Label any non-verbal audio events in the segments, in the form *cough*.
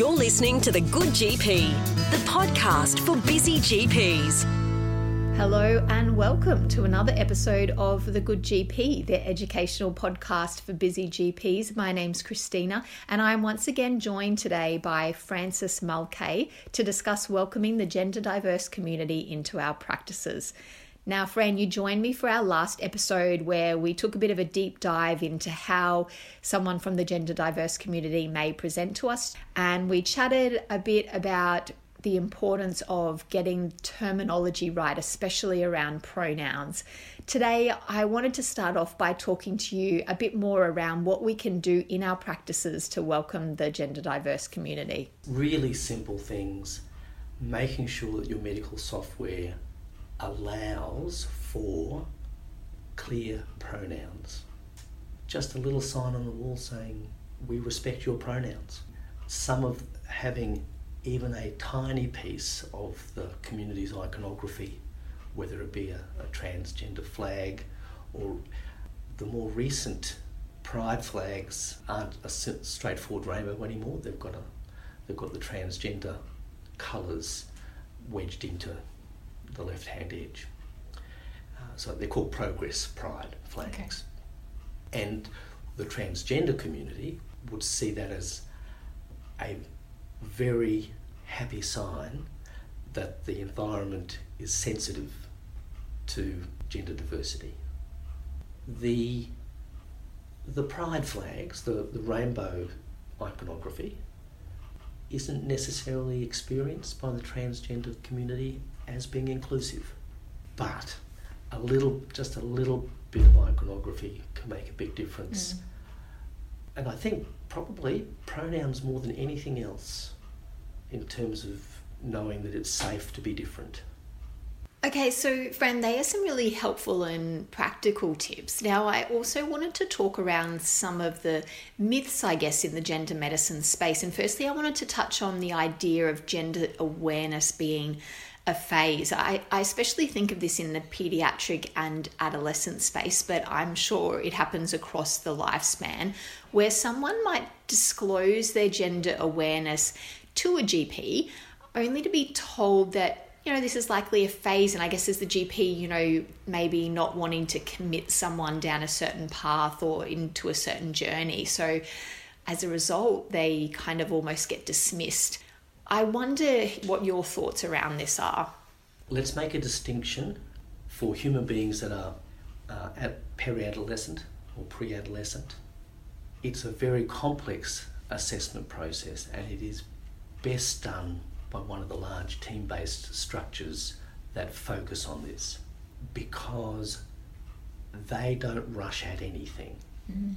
You're listening to The Good GP, the podcast for busy GPs. Hello and welcome to another episode of The Good GP, the educational podcast for busy GPs. My name's Christina and I'm once again joined today by Frances Mulcahy to discuss welcoming the gender diverse community into our practices. Now, Fran, you joined me for our last episode where we took a bit of a deep dive into how someone from the gender diverse community may present to us. And we chatted a bit about the importance of getting terminology right, especially around pronouns. Today, I wanted to start off by talking to you a bit more around what we can do in our practices to welcome the gender diverse community. Really simple things, making sure that your medical software allows for clear pronouns. Just a little sign on the wall saying, We respect your pronouns. Some of having even a tiny piece of the community's iconography, whether it be a, a transgender flag or the more recent pride flags aren't a straightforward rainbow anymore. They've got a, they've got the transgender colours wedged into the left hand edge. Uh, so they're called progress pride flags. Okay. And the transgender community would see that as a very happy sign that the environment is sensitive to gender diversity. The, the pride flags, the, the rainbow iconography, isn't necessarily experienced by the transgender community as being inclusive. But a little, just a little bit of iconography can make a big difference. Mm. And I think probably pronouns more than anything else in terms of knowing that it's safe to be different. Okay, so Fran, they are some really helpful and practical tips. Now, I also wanted to talk around some of the myths, I guess, in the gender medicine space. And firstly, I wanted to touch on the idea of gender awareness being a phase. I, I especially think of this in the pediatric and adolescent space, but I'm sure it happens across the lifespan where someone might disclose their gender awareness to a GP only to be told that you know this is likely a phase and i guess as the gp you know maybe not wanting to commit someone down a certain path or into a certain journey so as a result they kind of almost get dismissed I wonder what your thoughts around this are. Let's make a distinction for human beings that are uh, at peri-adolescent or pre-adolescent. It's a very complex assessment process and it is best done by one of the large team-based structures that focus on this because they don't rush at anything mm.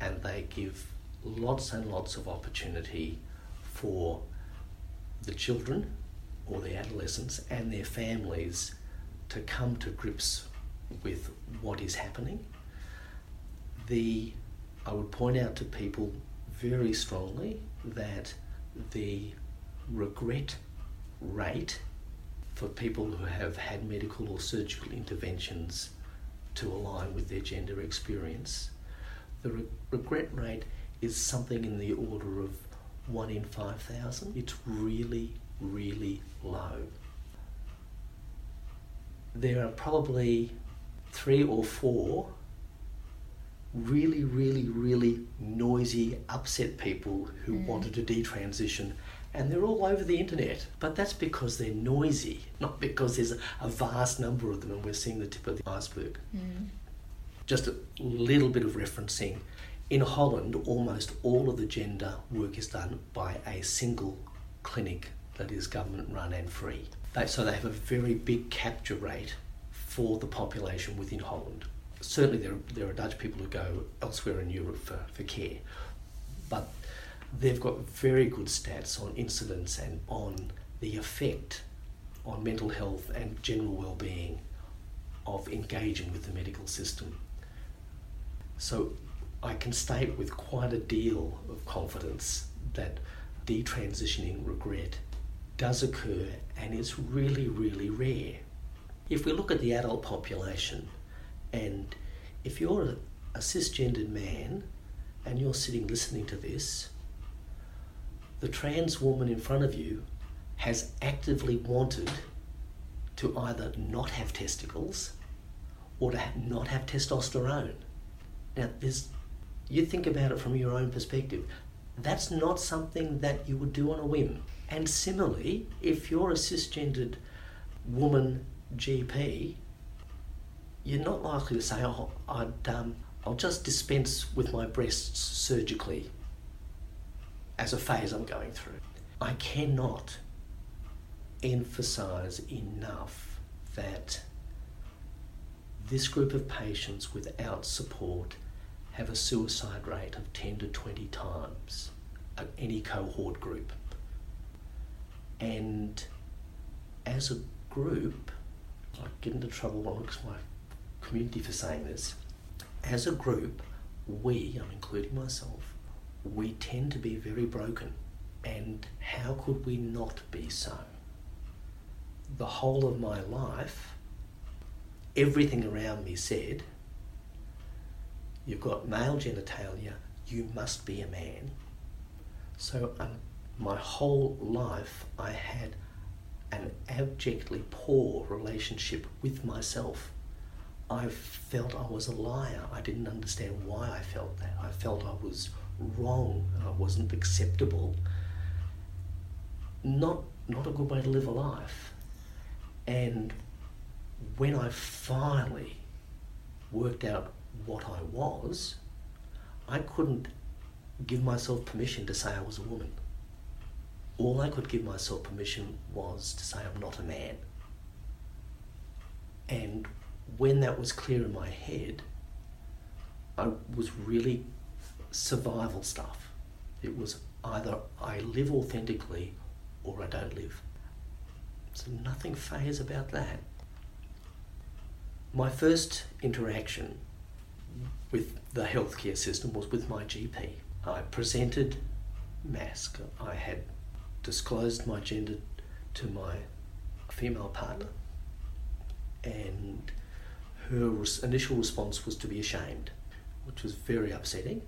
and they give lots and lots of opportunity for the children or the adolescents and their families to come to grips with what is happening. The I would point out to people very strongly that the regret rate for people who have had medical or surgical interventions to align with their gender experience, the re- regret rate is something in the order of one in 5,000. It's really, really low. There are probably three or four really, really, really noisy, upset people who mm. wanted to detransition, and they're all over the internet. But that's because they're noisy, not because there's a vast number of them and we're seeing the tip of the iceberg. Mm. Just a little bit of referencing in Holland, almost all of the gender work is done by a single clinic that is government run and free. They, so they have a very big capture rate for the population within Holland. Certainly, there, there are Dutch people who go elsewhere in Europe for, for care, but they've got very good stats on incidence and on the effect on mental health and general well-being of engaging with the medical system. So I can state with quite a deal of confidence that detransitioning regret does occur and is really, really rare. If we look at the adult population, and if you're a cisgendered man and you're sitting listening to this, the trans woman in front of you has actively wanted to either not have testicles or to not have testosterone. Now, you think about it from your own perspective. That's not something that you would do on a whim. And similarly, if you're a cisgendered woman GP, you're not likely to say, "Oh, I'd, um, I'll just dispense with my breasts surgically as a phase I'm going through." I cannot emphasize enough that this group of patients without support have a suicide rate of 10 to 20 times any cohort group. And as a group, I get into trouble amongst my community for saying this. As a group, we, I'm including myself, we tend to be very broken. And how could we not be so? The whole of my life, everything around me said, You've got male genitalia, you must be a man. So um, my whole life I had an abjectly poor relationship with myself. I felt I was a liar. I didn't understand why I felt that. I felt I was wrong I wasn't acceptable. Not not a good way to live a life. And when I finally worked out what I was, I couldn't give myself permission to say I was a woman. All I could give myself permission was to say I'm not a man. And when that was clear in my head, I was really survival stuff. It was either I live authentically or I don't live. So nothing phase about that. My first interaction with the healthcare system was with my GP. I presented masc. I had disclosed my gender to my female partner, and her initial response was to be ashamed, which was very upsetting.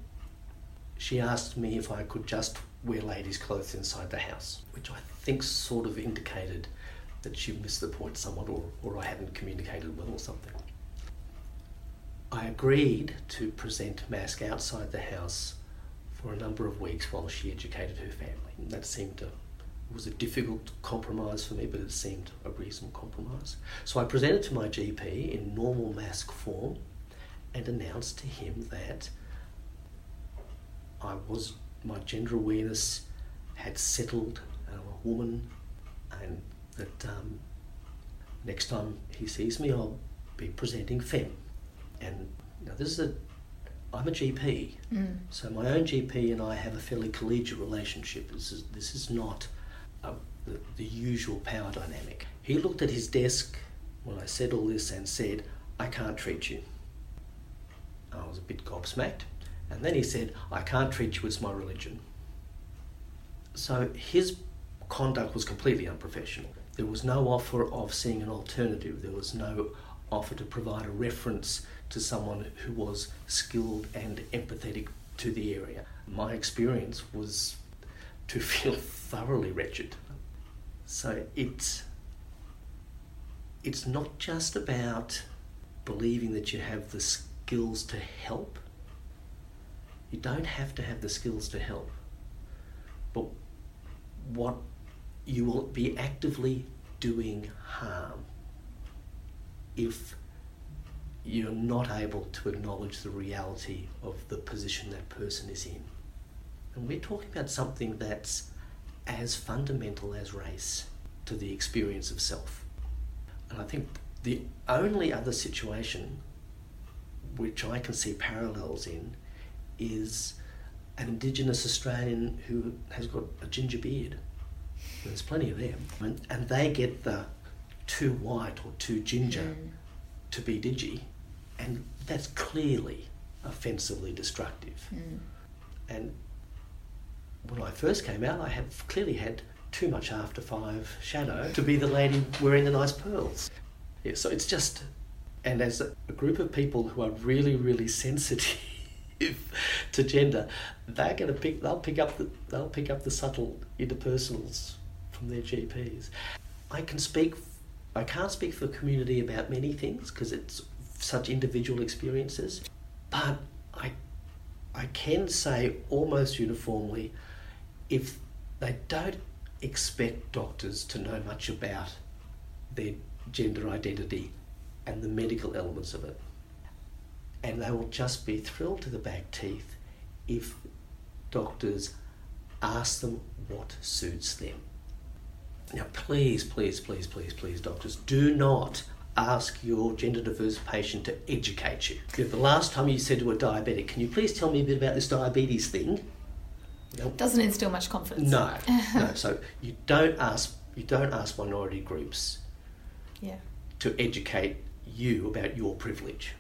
She asked me if I could just wear ladies' clothes inside the house, which I think sort of indicated that she missed the point somewhat or, or I hadn't communicated well or something. I agreed to present masc outside the house for a number of weeks while she educated her family. And that seemed to was a difficult compromise for me, but it seemed a reasonable compromise. So I presented to my GP in normal masc form and announced to him that I was my gender awareness had settled. I'm a woman, and that um, next time he sees me, I'll be presenting fem and you know, this is a I'm a GP, mm. so my own GP and I have a fairly collegiate relationship. This is this is not a, the, the usual power dynamic. He looked at his desk when I said all this and said, "I can't treat you." I was a bit gobsmacked, and then he said, "I can't treat you. It's my religion." So his conduct was completely unprofessional. There was no offer of seeing an alternative. There was no offer to provide a reference to someone who was skilled and empathetic to the area. My experience was to *laughs* feel thoroughly wretched. So it's it's not just about believing that you have the skills to help. You don't have to have the skills to help. But what you will be actively doing harm if you're not able to acknowledge the reality of the position that person is in. And we're talking about something that's as fundamental as race to the experience of self. And I think the only other situation which I can see parallels in is an Indigenous Australian who has got a ginger beard. There's plenty of them. And, and they get the too white or too ginger mm. to be digi and that's clearly offensively destructive. Mm. And when I first came out, I had clearly had too much after five shadow to be the lady wearing the nice pearls. Yeah, so it's just, and as a, a group of people who are really, really sensitive to gender, they're going to pick. They'll pick up the. They'll pick up the subtle interpersonals from their GPs. I can speak. I can't speak for the community about many things because it's such individual experiences, but I, I can say almost uniformly, if they don't expect doctors to know much about their gender identity and the medical elements of it. And they will just be thrilled to the back teeth if doctors ask them what suits them. Now, please, please, please, please, please, doctors, do not ask your gender diverse patient to educate you. The last time you said to a diabetic, Can you please tell me a bit about this diabetes thing? Doesn't instill much confidence. No, no. *laughs* So you don't ask you don't ask minority groups yeah. to educate you about your privilege.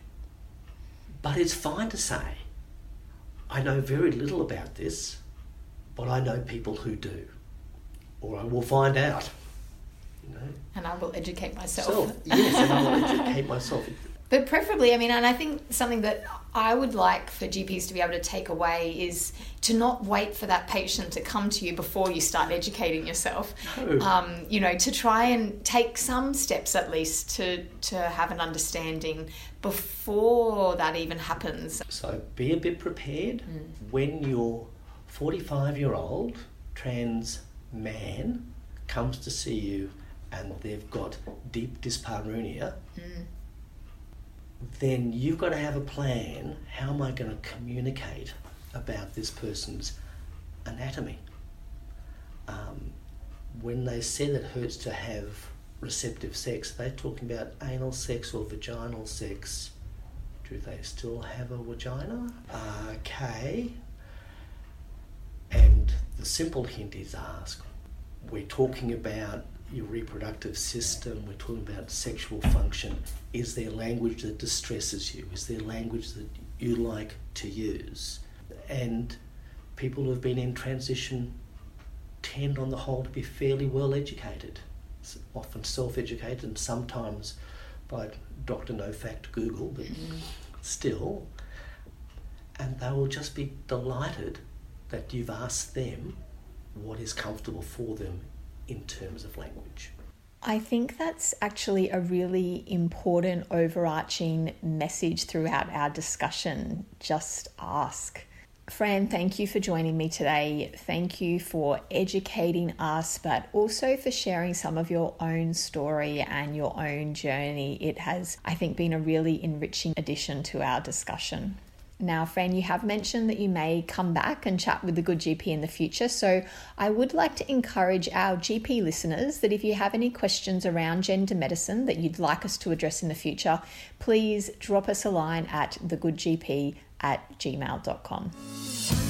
But it's fine to say, I know very little about this, but I know people who do. Or I will find out. You know? And I will educate myself. Self, yes, and I will *laughs* educate myself. But preferably, I mean, and I think something that I would like for GPs to be able to take away is to not wait for that patient to come to you before you start educating yourself. No. Um, you know, to try and take some steps at least to, to have an understanding before that even happens. So be a bit prepared when your 45 year old trans man comes to see you and they've got deep dyspareunia, then you've got to have a plan. How am I going to communicate about this person's anatomy? Um, when they said it hurts to have receptive sex, they're talking about anal sex or vaginal sex. Do they still have a vagina? Okay. And the simple hint is ask. We're talking about your reproductive system, we're talking about sexual function. Is there language that distresses you? Is there language that you like to use? And people who have been in transition tend, on the whole, to be fairly well educated, S- often self educated, and sometimes by Dr. No Fact Google, but mm. still. And they will just be delighted that you've asked them what is comfortable for them in terms of language. I think that's actually a really important overarching message throughout our discussion. Just ask. Fran, thank you for joining me today. Thank you for educating us, but also for sharing some of your own story and your own journey. It has, I think, been a really enriching addition to our discussion. Now, Fran, you have mentioned that you may come back and chat with the Good GP in the future. So, I would like to encourage our GP listeners that if you have any questions around gender medicine that you'd like us to address in the future, please drop us a line at thegoodgp at gmail.com.